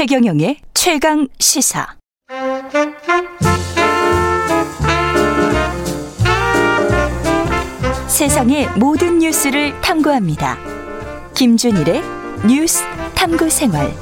최경영의 최강 시사. 세상의 모든 뉴스를 탐구합니다. 김준일의 뉴스 탐구 생활.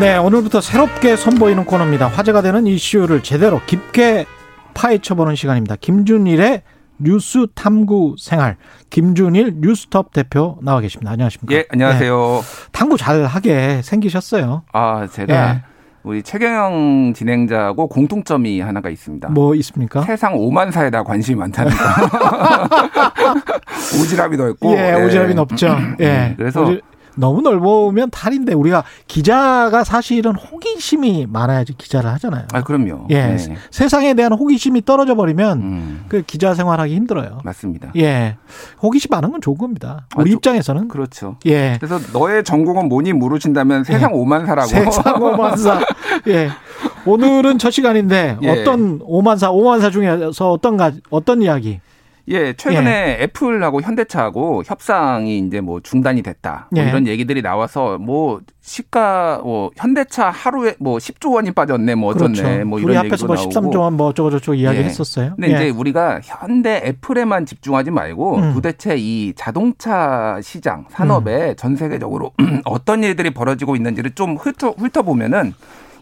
네, 오늘부터 새롭게 선보이는 코너입니다. 화제가 되는 이슈를 제대로 깊게 파헤쳐보는 시간입니다. 김준일의 뉴스 탐구 생활. 김준일 뉴스톱 대표 나와 계십니다. 안녕하십니까? 예, 안녕하세요. 네, 탐구 잘 하게 생기셨어요. 아, 제가 예. 우리 최경영 진행자하고 공통점이 하나가 있습니다. 뭐 있습니까? 세상 오만사에다 관심이 많다는 거. 오지랖이 넓고. 예, 오지랖이 예. 높죠. 예. 그래서 오지... 너무 넓으면 탈인데 우리가 기자가 사실은 호기심이 많아야지 기자를 하잖아요. 아 그럼요. 예, 네. 세상에 대한 호기심이 떨어져 버리면 음. 그 기자 생활하기 힘들어요. 맞습니다. 예, 호기심 많은 건 좋은 겁니다. 우리 아, 입장에서는 그렇죠. 예. 그래서 너의 전공은 뭐니 물으신다면 세상 예. 오만사라고. 세상 오만사. 예. 오늘은 첫 시간인데 예. 어떤 오만사 오만사 중에서 어떤 가 어떤 이야기? 예, 최근에 예. 애플하고 현대차하고 협상이 이제 뭐 중단이 됐다. 뭐 예. 이런 얘기들이 나와서 뭐 시가 뭐 현대차 하루에 뭐 10조 원이 빠졌네 뭐 어쩌네 그렇죠. 뭐 이런 얘기도 뭐 13조 원뭐 어쩌고 저쩌고 이야기 예. 했었어요. 근데 이제 예. 우리가 현대 애플에만 집중하지 말고 음. 도대체 이 자동차 시장 산업에 음. 전 세계적으로 어떤 일들이 벌어지고 있는지를 좀 훑어 훑어 보면은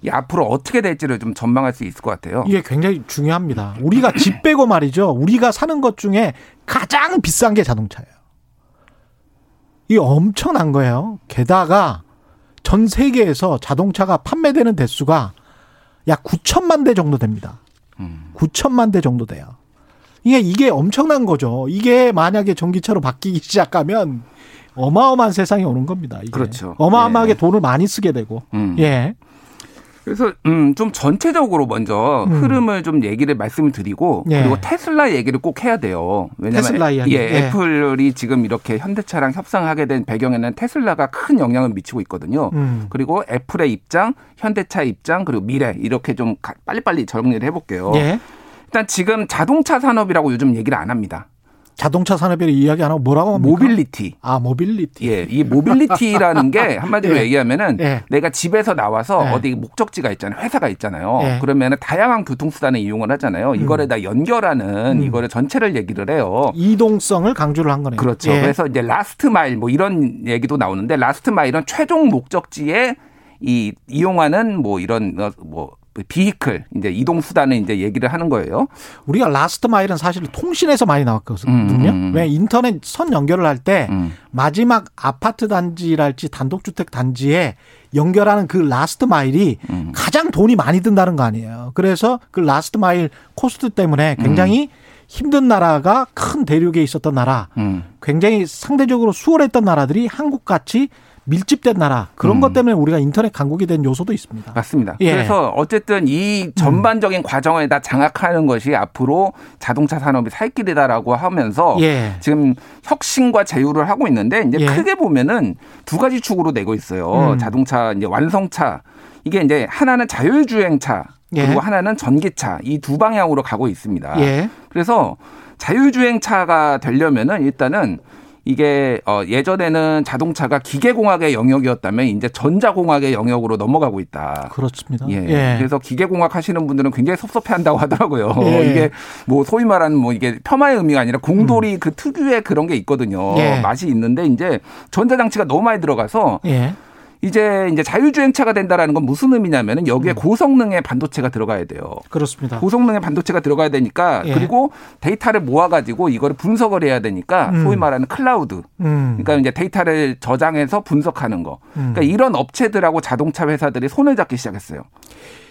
이 앞으로 어떻게 될지를 좀 전망할 수 있을 것 같아요. 이게 굉장히 중요합니다. 우리가 집 빼고 말이죠. 우리가 사는 것 중에 가장 비싼 게 자동차예요. 이게 엄청난 거예요. 게다가 전 세계에서 자동차가 판매되는 대수가 약 9천만 대 정도 됩니다. 9천만 대 정도 돼요. 이게 이게 엄청난 거죠. 이게 만약에 전기차로 바뀌기 시작하면 어마어마한 세상이 오는 겁니다. 이게. 그렇죠. 어마어마하게 예. 돈을 많이 쓰게 되고. 음. 예. 그래서 음, 좀 전체적으로 먼저 음. 흐름을 좀 얘기를 말씀을 드리고 예. 그리고 테슬라 얘기를 꼭 해야 돼요. 이야기. 예, 예, 애플이 지금 이렇게 현대차랑 협상하게 된 배경에는 테슬라가 큰 영향을 미치고 있거든요. 음. 그리고 애플의 입장, 현대차 입장 그리고 미래 이렇게 좀 빨리빨리 정리를 해볼게요. 예. 일단 지금 자동차 산업이라고 요즘 얘기를 안 합니다. 자동차 산업에 이야기 안 하고 뭐라고 합니까? 모빌리티. 아, 모빌리티. 예, 이 mobility라는 게 한마디로 예. 얘기하면은 예. 내가 집에서 나와서 예. 어디 목적지가 있잖아요. 회사가 있잖아요. 예. 그러면은 다양한 교통수단을 이용을 하잖아요. 음. 이거를 다 연결하는 음. 이거를 전체를 얘기를 해요. 이동성을 강조를 한 거네요. 그렇죠. 예. 그래서 이제 last mile 뭐 이런 얘기도 나오는데 last mile은 최종 목적지에 이 이용하는 뭐 이런 어, 뭐 vehicle 이제 이동 수단을 이제 얘기를 하는 거예요. 우리가 last mile은 사실 통신에서 많이 나왔거든요. 음, 음, 음. 왜 인터넷 선 연결을 할때 음. 마지막 아파트 단지랄지 단독주택 단지에 연결하는 그 last mile이 음. 가장 돈이 많이 든다는 거 아니에요. 그래서 그 last mile cost 때문에 굉장히 음. 힘든 나라가 큰 대륙에 있었던 나라, 굉장히 상대적으로 수월했던 나라들이 한국 같이 밀집된 나라 그런 음. 것 때문에 우리가 인터넷 강국이 된 요소도 있습니다. 맞습니다. 예. 그래서 어쨌든 이 전반적인 음. 과정을 다 장악하는 것이 앞으로 자동차 산업이 살 길이다라고 하면서 예. 지금 혁신과 제휴를 하고 있는데 이제 예. 크게 보면은 두 가지 축으로 내고 있어요. 음. 자동차 이제 완성차 이게 이제 하나는 자율주행차 예. 그리고 하나는 전기차 이 두 방향으로 가고 있습니다. 예. 그래서 자율주행차가 되려면은 일단은 이게 어 예전에는 자동차가 기계공학의 영역이었다면 이제 전자공학의 영역으로 넘어가고 있다. 그렇습니다. 예. 예. 그래서 기계공학 하시는 분들은 굉장히 섭섭해한다고 하더라고요. 예. 이게 뭐 소위 말하는 뭐 이게 폄하의 의미가 아니라 공돌이 음. 그 특유의 그런 게 있거든요. 예. 맛이 있는데 이제 전자장치가 너무 많이 들어가서 예. 이제 이제 자율주행차가 된다라는 건 무슨 의미냐면은 여기에 음. 고성능의 반도체가 들어가야 돼요. 그렇습니다. 고성능의 반도체가 들어가야 되니까 예. 그리고 데이터를 모아가지고 이거를 분석을 해야 되니까 음. 소위 말하는 클라우드. 음. 그러니까 이제 데이터를 저장해서 분석하는 거. 음. 그러니까 이런 업체들하고 자동차 회사들이 손을 잡기 시작했어요.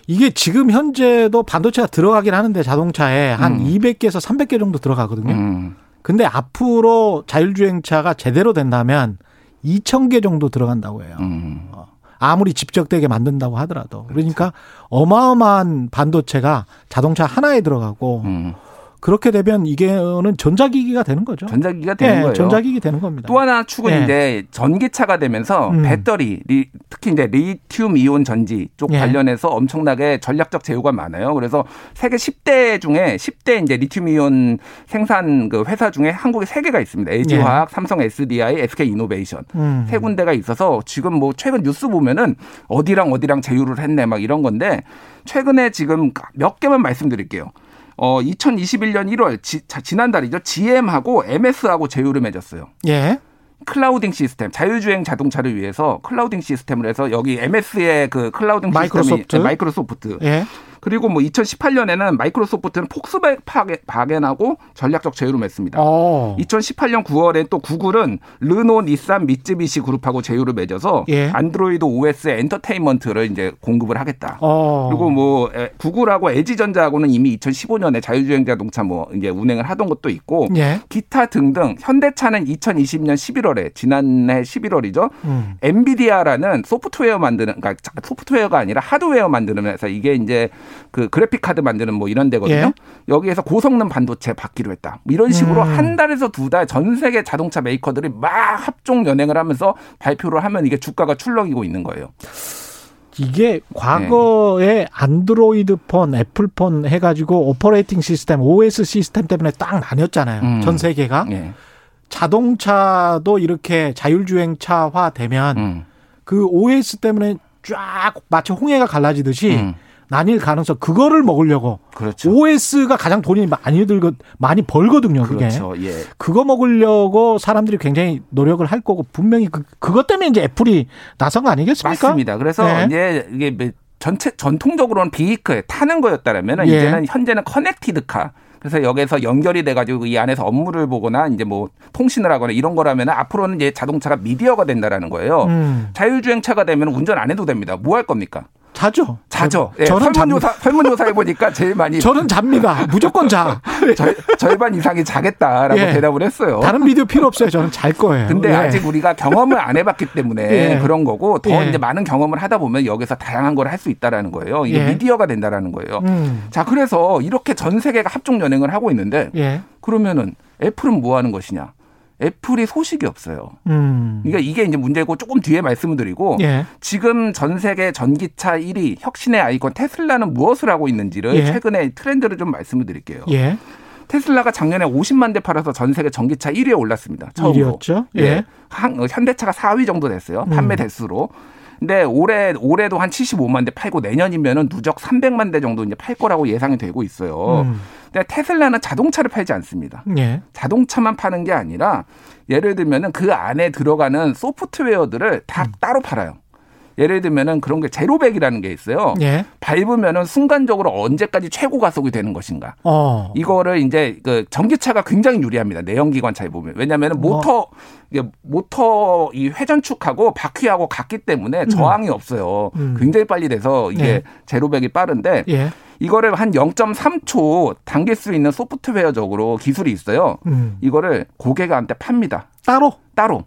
이게 지금 현재도 반도체가 들어가긴 하는데 자동차에 한 음. 200개에서 300개 정도 들어가거든요. 음. 근데 앞으로 자율주행차가 제대로 된다면 2천 개 정도 들어간다고 해요. 음. 어. 아무리 집적되게 만든다고 하더라도. 그러니까 어마어마한 반도체가 자동차 하나에 들어가고 음. 그렇게 되면 이게는 전자기기가 되는 거죠. 전자기기가 되는 네, 거예요. 전자기기 되는 겁니다. 또 하나 축은 네. 이제 전기차가 되면서 음. 배터리, 리, 특히 이제 리튬 이온 전지 쪽 네. 관련해서 엄청나게 전략적 제휴가 많아요. 그래서 세계 10대 중에 10대 이제 리튬 이온 생산 그 회사 중에 한국에 3개가 있습니다. LG화학, 네. 삼성 SDI, SK 이노베이션 음. 세 군데가 있어서 지금 뭐 최근 뉴스 보면은 어디랑 어디랑 제휴를 했네 막 이런 건데 최근에 지금 몇 개만 말씀드릴게요. 어 2021년 1월 지, 지난달이죠. GM하고 MS하고 제휴를 맺었어요. 예. clouding 시스템, 자율주행 자동차를 위해서 clouding 시스템을 해서 여기 MS의 그 clouding 마이크로소프트. 시스템이 마이크로소프트. 예. 그리고 뭐 2018년에는 마이크로소프트는 폭스바겐하고 전략적 제휴를 맺습니다. 오. 2018년 9월에 또 구글은 르노, 니산, 미쯔비시 그룹하고 제휴를 맺어서 예. 안드로이드 OS 엔터테인먼트를 이제 공급을 하겠다. 오. 그리고 뭐 구글하고 LG전자하고는 이미 2015년에 자율주행 자동차 뭐 이제 운행을 하던 것도 있고 예. 기타 등등 현대차는 2020년 11월에 지난해 11월이죠. 음. 엔비디아라는 소프트웨어 만드는 그러니까 소프트웨어가 아니라 하드웨어 만드는 회사 이게 이제 그 그래픽 카드 만드는 뭐 이런 데거든요. 예. 여기에서 고성능 반도체 받기로 했다. 뭐 이런 식으로 음. 한 달에서 두 달 전 세계 자동차 메이커들이 막 합종연횡을 하면서 발표를 하면 이게 주가가 출렁이고 있는 거예요. 이게 과거에 네. 안드로이드 폰, 애플 폰 해가지고 operating system, OS 시스템 때문에 딱 나뉘었잖아요. 음. 전 세계가. 네. 자동차도 이렇게 자율주행차화 되면 음. 그 OS 때문에 쫙 마치 홍해가 갈라지듯이 음. 나뉠 가능성 그거를 먹으려고 그렇죠. OS가 가장 돈이 많이 들고 많이 벌거든요. 그게 그렇죠. 예. 그거 먹으려고 사람들이 굉장히 노력을 할 거고 분명히 그 그것 때문에 이제 애플이 나선 거 아니겠습니까? 맞습니다. 그래서 네. 이제 이게 뭐 전체 전통적으로는 비이크 타는 거였다라면 예. 이제는 현재는 커넥티드카 그래서 여기서 연결이 돼가지고 이 안에서 업무를 보거나 이제 뭐 통신을 하거나 이런 거라면 앞으로는 이제 자동차가 미디어가 된다라는 거예요. 음. 자율주행차가 되면 운전 안 해도 됩니다. 뭐 할 겁니까? 자죠. 자죠. 예, 저는 설문조사, 설문조사 해보니까 제일 많이. 저는 잡니다. 무조건 자. 절, 절반 이상이 자겠다라고 예. 대답을 했어요. 다른 비디오 필요 없어요. 저는 잘 거예요. 근데 예. 아직 우리가 경험을 안 해봤기 때문에 예. 그런 거고 더 예. 이제 많은 경험을 하다 보면 여기서 다양한 걸 할 수 있다라는 거예요. 이게 예. 미디어가 된다라는 거예요. 음. 자, 그래서 이렇게 전 세계가 합종 연행을 하고 있는데 그러면은 애플은 뭐 하는 것이냐? 애플이 소식이 없어요. 음. 그러니까 이게 이제 문제고 조금 뒤에 말씀을 드리고 예. 지금 전 세계 전기차 1위 혁신의 아이콘 테슬라는 무엇을 하고 있는지를 예. 최근에 트렌드를 좀 말씀을 드릴게요. 예. 테슬라가 작년에 50만 대 팔아서 전 세계 전기차 1위에 올랐습니다. 처음으로. 1위였죠? 예. 예. 한, 현대차가 4위 정도 됐어요. 판매 음. 대수로. 근데 올해 올해도 한 75만 대 팔고 내년이면은 누적 300만 대 정도 이제 팔 거라고 예상이 되고 있어요. 음. 근데 테슬라는 자동차를 팔지 않습니다. 예. 자동차만 파는 게 아니라 예를 들면은 그 안에 들어가는 소프트웨어들을 다 음. 따로 팔아요. 예를 들면은 그런 게 제로백이라는 게 있어요. 예. 밟으면은 순간적으로 언제까지 최고 가속이 되는 것인가. 어. 이거를 이제 그 전기차가 굉장히 유리합니다. 내연기관 차에 보면. 왜냐면은 뭐. 모터 어. 모터 이 회전축하고 바퀴하고 같기 때문에 음. 저항이 음. 없어요. 음. 굉장히 빨리 돼서 이게 예. 제로백이 빠른데 예. 이거를 한 0.3초 당길 수 있는 소프트웨어적으로 기술이 있어요. 음. 이거를 고객한테 팝니다. 따로? 따로.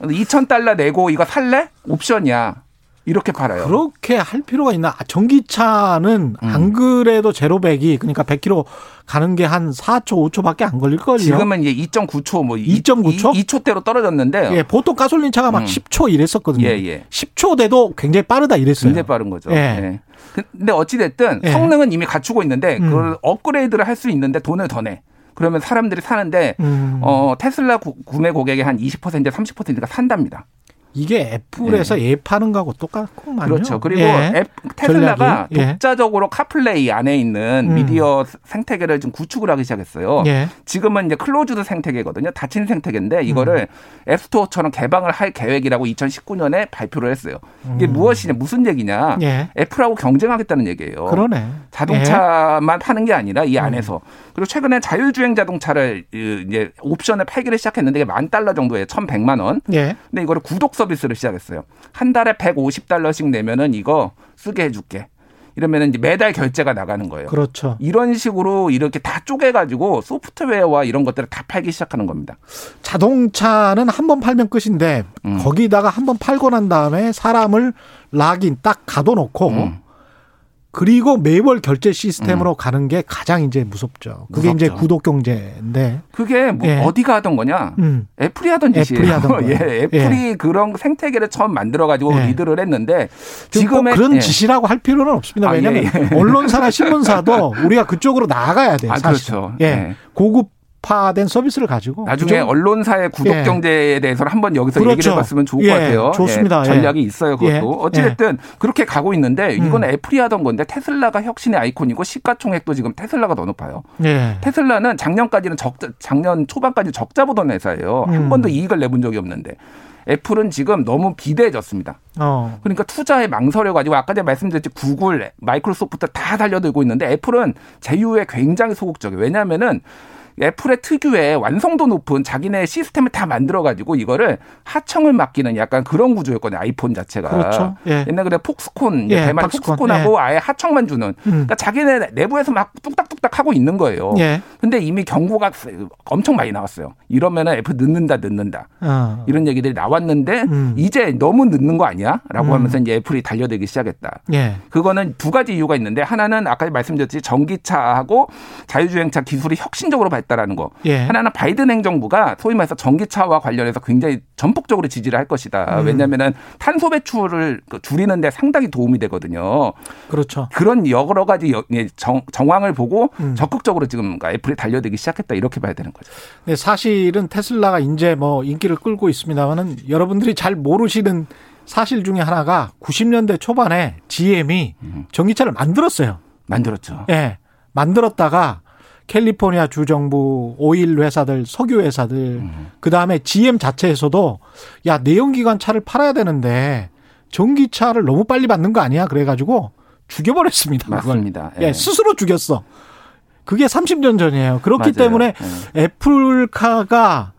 2,000달러 내고 이거 살래? 옵션이야. 이렇게 팔아요. 그렇게 할 필요가 있나? 전기차는 음. 안 그래도 제로백이 그러니까 100km 가는 게 한 4초, 5초밖에 안 걸릴 거예요. 지금은 이제 2.9초 뭐 2.9초? 2, 초대로 떨어졌는데. 예, 보통 가솔린 차가 막 음. 10초 이랬었거든요. 예, 예. 10초 돼도 굉장히 빠르다 이랬어요. 굉장히 빠른 거죠. 예. 예. 근데 어찌 됐든 예. 성능은 이미 갖추고 있는데 음. 그걸 업그레이드를 할 수 있는데 돈을 더 내. 그러면 사람들이 사는데 음. 어 테슬라 구매 고객의 한 20% 30%가 산답니다. 이게 애플에서 예. 앱하는 거하고 똑같고 말이요. 그렇죠. 그리고 예. 앱, 테슬라가 전략이. 예. 독자적으로 카플레이 안에 있는 음. 미디어 생태계를 좀 구축을 하기 시작했어요. 예. 지금은 이제 closed 생태계거든요. 닫힌 생태계인데 이거를 음. 앱스토어처럼 개방을 할 계획이라고 2019년에 발표를 했어요. 이게 음. 무엇이냐, 무슨 얘기냐? 예. 애플하고 경쟁하겠다는 얘기예요. 그러네. 자동차만 파는 게 아니라 이 안에서. 그리고 최근에 자율주행 자동차를 이제 옵션을 팔기를 시작했는데 이게 만 달러 정도에 1,100만 원. 예. 근데 이거를 구독 서비스를 시작했어요. 한 달에 150달러씩 내면은 이거 쓰게 해줄게. 이러면 이제 매달 결제가 나가는 거예요. 그렇죠. 이런 식으로 이렇게 다 쪼개가지고 소프트웨어와 이런 것들을 다 팔기 시작하는 겁니다. 자동차는 한 번 팔면 끝인데 음. 거기다가 한 번 팔고 난 다음에 사람을 락인 딱 가둬놓고 음. 그리고 매월 결제 시스템으로 음. 가는 게 가장 이제 무섭죠. 그게 무섭죠. 이제 구독 경제인데. 그게 뭐 예. 어디가 하던 거냐? 음. 애플이 하던 짓이에요. 애플이 하던 예, 애플이 예. 그런 생태계를 처음 만들어 가지고 예. 리드를 했는데 지금의 그런 예. 짓이라고 할 필요는 없습니다. 아, 왜냐하면 예, 언론사나 신문사도 우리가 그쪽으로 나아가야 돼요. 아, 사실. 그렇죠. 예. 고급 파된 서비스를 가지고 나중에 그죠? 언론사의 구독 예. 경제에 대해서는 한번 여기서 그렇죠. 얘기를 해봤으면 좋을 예. 것 같아요. 좋습니다. 예. 전략이 있어요. 그것도 예. 어찌됐든 그렇게 가고 있는데 이건 음. 애플이 하던 건데 테슬라가 혁신의 아이콘이고 시가총액도 지금 테슬라가 더 높아요. 예. 테슬라는 작년까지는 적자 작년 초반까지 적자 보던 회사예요. 음. 한 번도 이익을 내본 적이 없는데 애플은 지금 너무 비대해졌습니다. 어. 그러니까 투자에 망설여 가지고 아까 제가 말씀드렸지 구글, 마이크로소프트 다 달려들고 있는데 애플은 제휴에 굉장히 소극적이에요. 왜냐하면은 애플의 특유의 완성도 높은 자기네 시스템을 다 만들어가지고 이거를 하청을 맡기는 약간 그런 구조였거든요. 아이폰 자체가. 그렇죠. 예. 옛날 그래 폭스콘, 예, 대만 폭스콘. 폭스콘하고 예. 아예 하청만 주는. 음. 그러니까 자기네 내부에서 막 뚝딱뚝딱 하고 있는 거예요. 예. 근데 이미 경고가 엄청 많이 나왔어요. 이러면은 애플 늦는다, 늦는다. 어. 이런 얘기들이 나왔는데 음. 이제 너무 늦는 거 아니야? 라고 음. 하면서 이제 애플이 달려들기 시작했다. 예. 그거는 두 가지 이유가 있는데 하나는 아까 말씀드렸지 전기차하고 자유주행차 기술이 혁신적으로 발 했다라는 거. 예. 하나는 바이든 행정부가 소위 말해서 전기차와 관련해서 굉장히 전폭적으로 지지를 할 것이다. 음. 왜냐하면은 탄소 배출을 그 줄이는데 상당히 도움이 되거든요. 그렇죠. 그런 여러 가지 예, 정, 정황을 보고 음. 적극적으로 지금 애플이 달려들기 시작했다 이렇게 봐야 되는 거죠. 네, 사실은 테슬라가 이제 뭐 인기를 끌고 있습니다만은 여러분들이 잘 모르시는 사실 중에 하나가 90년대 초반에 GM이 음. 전기차를 만들었어요. 만들었죠. 예. 네, 만들었다가 캘리포니아 주 정부 오일 회사들 석유 회사들 음. 그 다음에 GM 자체에서도 야 내연기관 차를 팔아야 되는데 전기차를 너무 빨리 받는 거 아니야 그래가지고 죽여버렸습니다. 맞습니다. 예. 예, 스스로 죽였어. 그게 30년 전이에요. 그렇기 맞아요. 때문에 예. 애플카가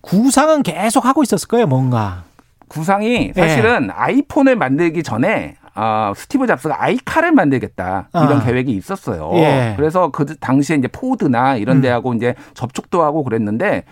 구상은 계속 하고 있었을 거예요, 뭔가. 구상이 사실은 예. 아이폰을 만들기 전에 아, 스티브 잡스가 아이카를 만들겠다 이런 아. 계획이 있었어요. 예. 그래서 그 당시에 이제 포드나 이런 음. 데하고 음. 이제 접촉도 하고 그랬는데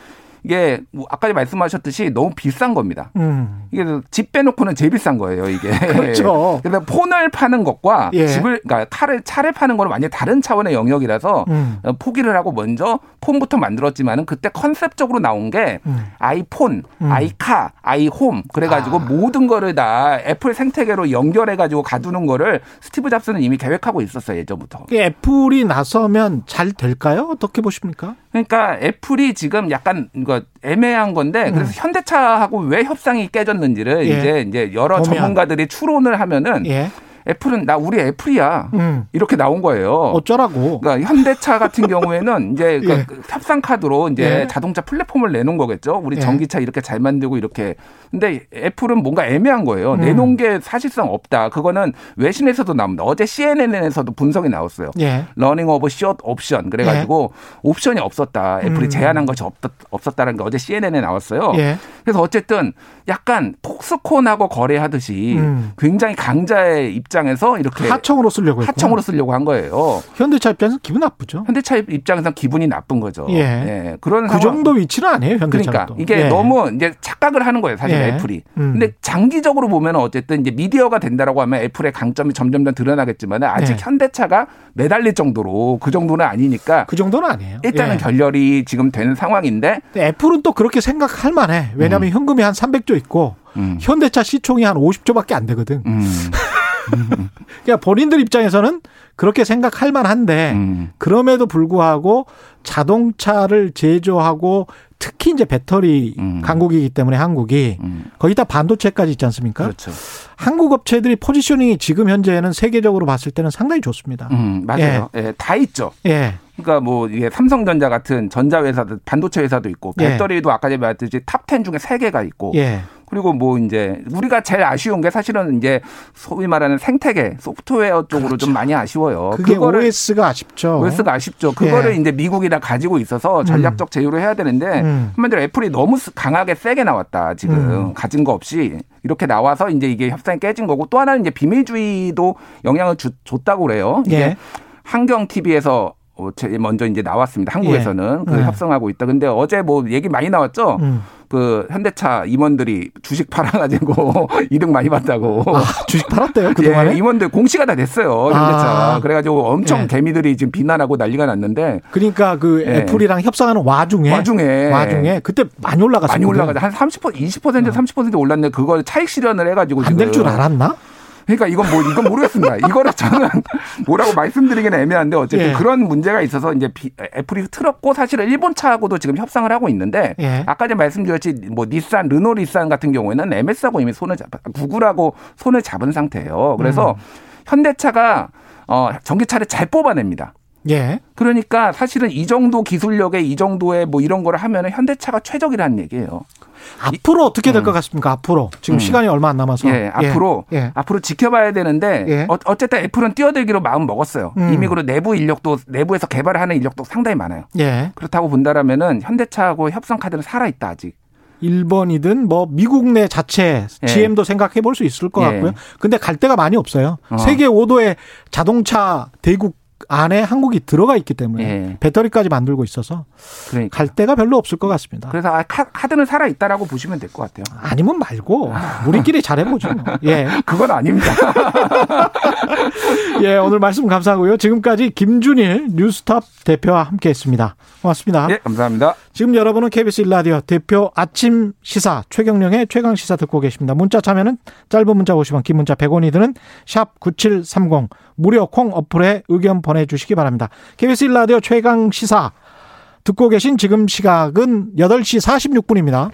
이게 뭐 아까 말씀하셨듯이 너무 비싼 겁니다. 음. 이게 집 빼놓고는 제일 비싼 거예요, 이게. 그렇죠. 그래서 폰을 파는 것과 예. 집을 그러니까 차를 차를 파는 거는 완전 다른 차원의 영역이라서 음. 포기를 하고 먼저 폰부터 만들었지만은 그때 컨셉적으로 나온 게 음. 아이폰, 음. 아이카, 아이홈 그래 가지고 아. 모든 거를 다 애플 생태계로 연결해 가지고 가두는 거를 스티브 잡스는 이미 계획하고 있었어요 예전부터. 애플이 나서면 잘 될까요? 어떻게 보십니까? 그러니까 애플이 지금 약간 이거 애매한 건데 그래서 음. 현대차하고 왜 협상이 깨졌는지를 예. 이제 이제 여러 보면. 전문가들이 추론을 하면은 예. 애플은 나 우리 애플이야 음. 이렇게 나온 거예요. 어쩌라고? 그러니까 현대차 같은 경우에는 이제 그 예. 그 협상 카드로 이제 예. 자동차 플랫폼을 내놓은 거겠죠. 우리 예. 전기차 이렇게 잘 만들고 이렇게. 근데 애플은 뭔가 애매한 거예요. 음. 내놓은 게 사실상 없다. 그거는 외신에서도 나옵니다. 어제 CNN에서도 분석이 나왔어요. running of short option 그래가지고 예. 옵션이 없었다. 애플이 음. 제안한 것이 없, 없었다는 게 어제 CNN에 나왔어요. 예. 그래서 어쨌든 약간 폭스콘하고 거래하듯이 음. 굉장히 강자의 입장 입장에서 이렇게 하청으로 쓰려고 했고 하청으로 쓰려고 한 거예요. 현대차 입장에서 기분 나쁘죠. 현대차 입장에서 기분이 나쁜 거죠. 예. 예. 그런 그 정도 위치는 아니에요. 현대차. 그러니까 이게 예. 너무 이제 착각을 하는 거예요. 사실 예. 애플이. 음. 근데 장기적으로 보면 어쨌든 이제 미디어가 된다라고 하면 애플의 강점이 점점 더 드러나겠지만 아직 예. 현대차가 매달릴 정도로 그 정도는 아니니까 그 정도는 아니에요. 일단은 예. 결렬이 지금 되는 상황인데 애플은 또 그렇게 생각할 만해. 왜냐하면 음. 현금이 한 300조 있고 음. 현대차 시총이 한 50조밖에 안 되거든. 음. 그러니까 본인들 입장에서는 그렇게 생각할 만한데 음. 그럼에도 불구하고 자동차를 제조하고 특히 이제 배터리 음. 강국이기 때문에 한국이 음. 거기다 반도체까지 있지 않습니까? 그렇죠. 한국 업체들이 포지셔닝이 지금 현재는 세계적으로 봤을 때는 상당히 좋습니다. 음, 맞아요. 예. 예, 다 있죠. 예. 그러니까 뭐 이게 삼성전자 같은 전자 회사도 반도체 회사도 있고 예. 배터리도 예. 아까 제가 말했듯이 top 10 중에 3개가 있고 예. 그리고 뭐 이제 우리가 제일 아쉬운 게 사실은 이제 소위 말하는 생태계 소프트웨어 쪽으로 그렇죠. 좀 많이 아쉬워요. 그게 그거를 OS가 아쉽죠. OS가 아쉽죠. 그거를 예. 이제 미국이랑 가지고 있어서 전략적 제휴를 해야 되는데 음. 한마디로 애플이 너무 강하게 세게 나왔다. 지금 음. 가진 거 없이 이렇게 나와서 이제 이게 협상이 깨진 거고 또 하나는 이제 비밀주의도 영향을 주, 줬다고 그래요. 이게 예. 환경 TV에서 어, 먼저 이제 나왔습니다. 한국에서는 예. 그 네. 협상하고 있다. 근데 어제 뭐 얘기 많이 나왔죠. 음. 그 현대차 임원들이 주식 팔아가지고 이득 많이 봤다고. 아, 주식 팔았대요 그동안에? 예, 임원들 공시가 다 됐어요. 현대차. 아. 그래가지고 엄청 예. 개미들이 지금 비난하고 난리가 났는데. 그러니까 그 예. 애플이랑 협상하는 와중에. 와중에. 와중에 그때 많이 올라갔어요. 많이 올라가죠. 한 30%, 20% 30% 올랐는데 그걸 차익 실현을 해가지고. 안 될 줄 알았나? 그러니까 이건 뭐 이건 모르겠습니다. 이거를 저는 뭐라고 말씀드리기는 애매한데 어쨌든 예. 그런 문제가 있어서 이제 애플이 틀었고 사실은 일본 차하고도 지금 협상을 하고 있는데 예. 아까 전에 말씀드렸지 뭐 닛산, 르노 닛산 같은 경우에는 MS하고 이미 손을 잡 구글하고 손을 잡은 상태예요. 그래서 음. 현대차가 어 전기차를 잘 뽑아냅니다. 예. 그러니까 사실은 이 정도 기술력에 이 정도의 뭐 이런 거를 하면은 현대차가 최적이라는 얘기예요. 앞으로 어떻게 될것 음. 같습니까? 앞으로 지금 음. 시간이 얼마 안 남아서 예, 앞으로 예. 예. 앞으로 지켜봐야 되는데 예. 어, 쨌든 애플은 뛰어들기로 마음 먹었어요. 음. 이미 그리고 내부 인력도 내부에서 개발하는 인력도 상당히 많아요. 예. 그렇다고 본다라면은 현대차하고 협상 카드는 살아 있다 아직. 일본이든 뭐 미국 내 자체 GM도 예. 생각해 볼 수 있을 것 예. 같고요. 근데 갈 데가 많이 없어요. 어. 세계 5도의 자동차 대국 안에 한국이 들어가 있기 때문에 예. 배터리까지 만들고 있어서 그러니까. 갈 데가 별로 없을 것 같습니다. 그래서 아, 카드는 살아 있다라고 보시면 될 것 같아요. 아니면 말고 우리끼리 잘해보죠. 예, 그건 아닙니다. 예, 오늘 말씀 감사하고요. 지금까지 김준일 뉴스탑 대표와 함께했습니다. 고맙습니다. 예, 감사합니다. 지금 여러분은 KBS 일라디오 대표 아침 시사 최경령의 최강 시사 듣고 계십니다. 문자 참여는 짧은 문자 50원, 긴 문자 100원이 드는 샵 9730 무료 콩 어플에 의견 보내주시기 바랍니다. KBS 1라디오 최강 시사 듣고 계신 지금 시각은 8시 46분입니다.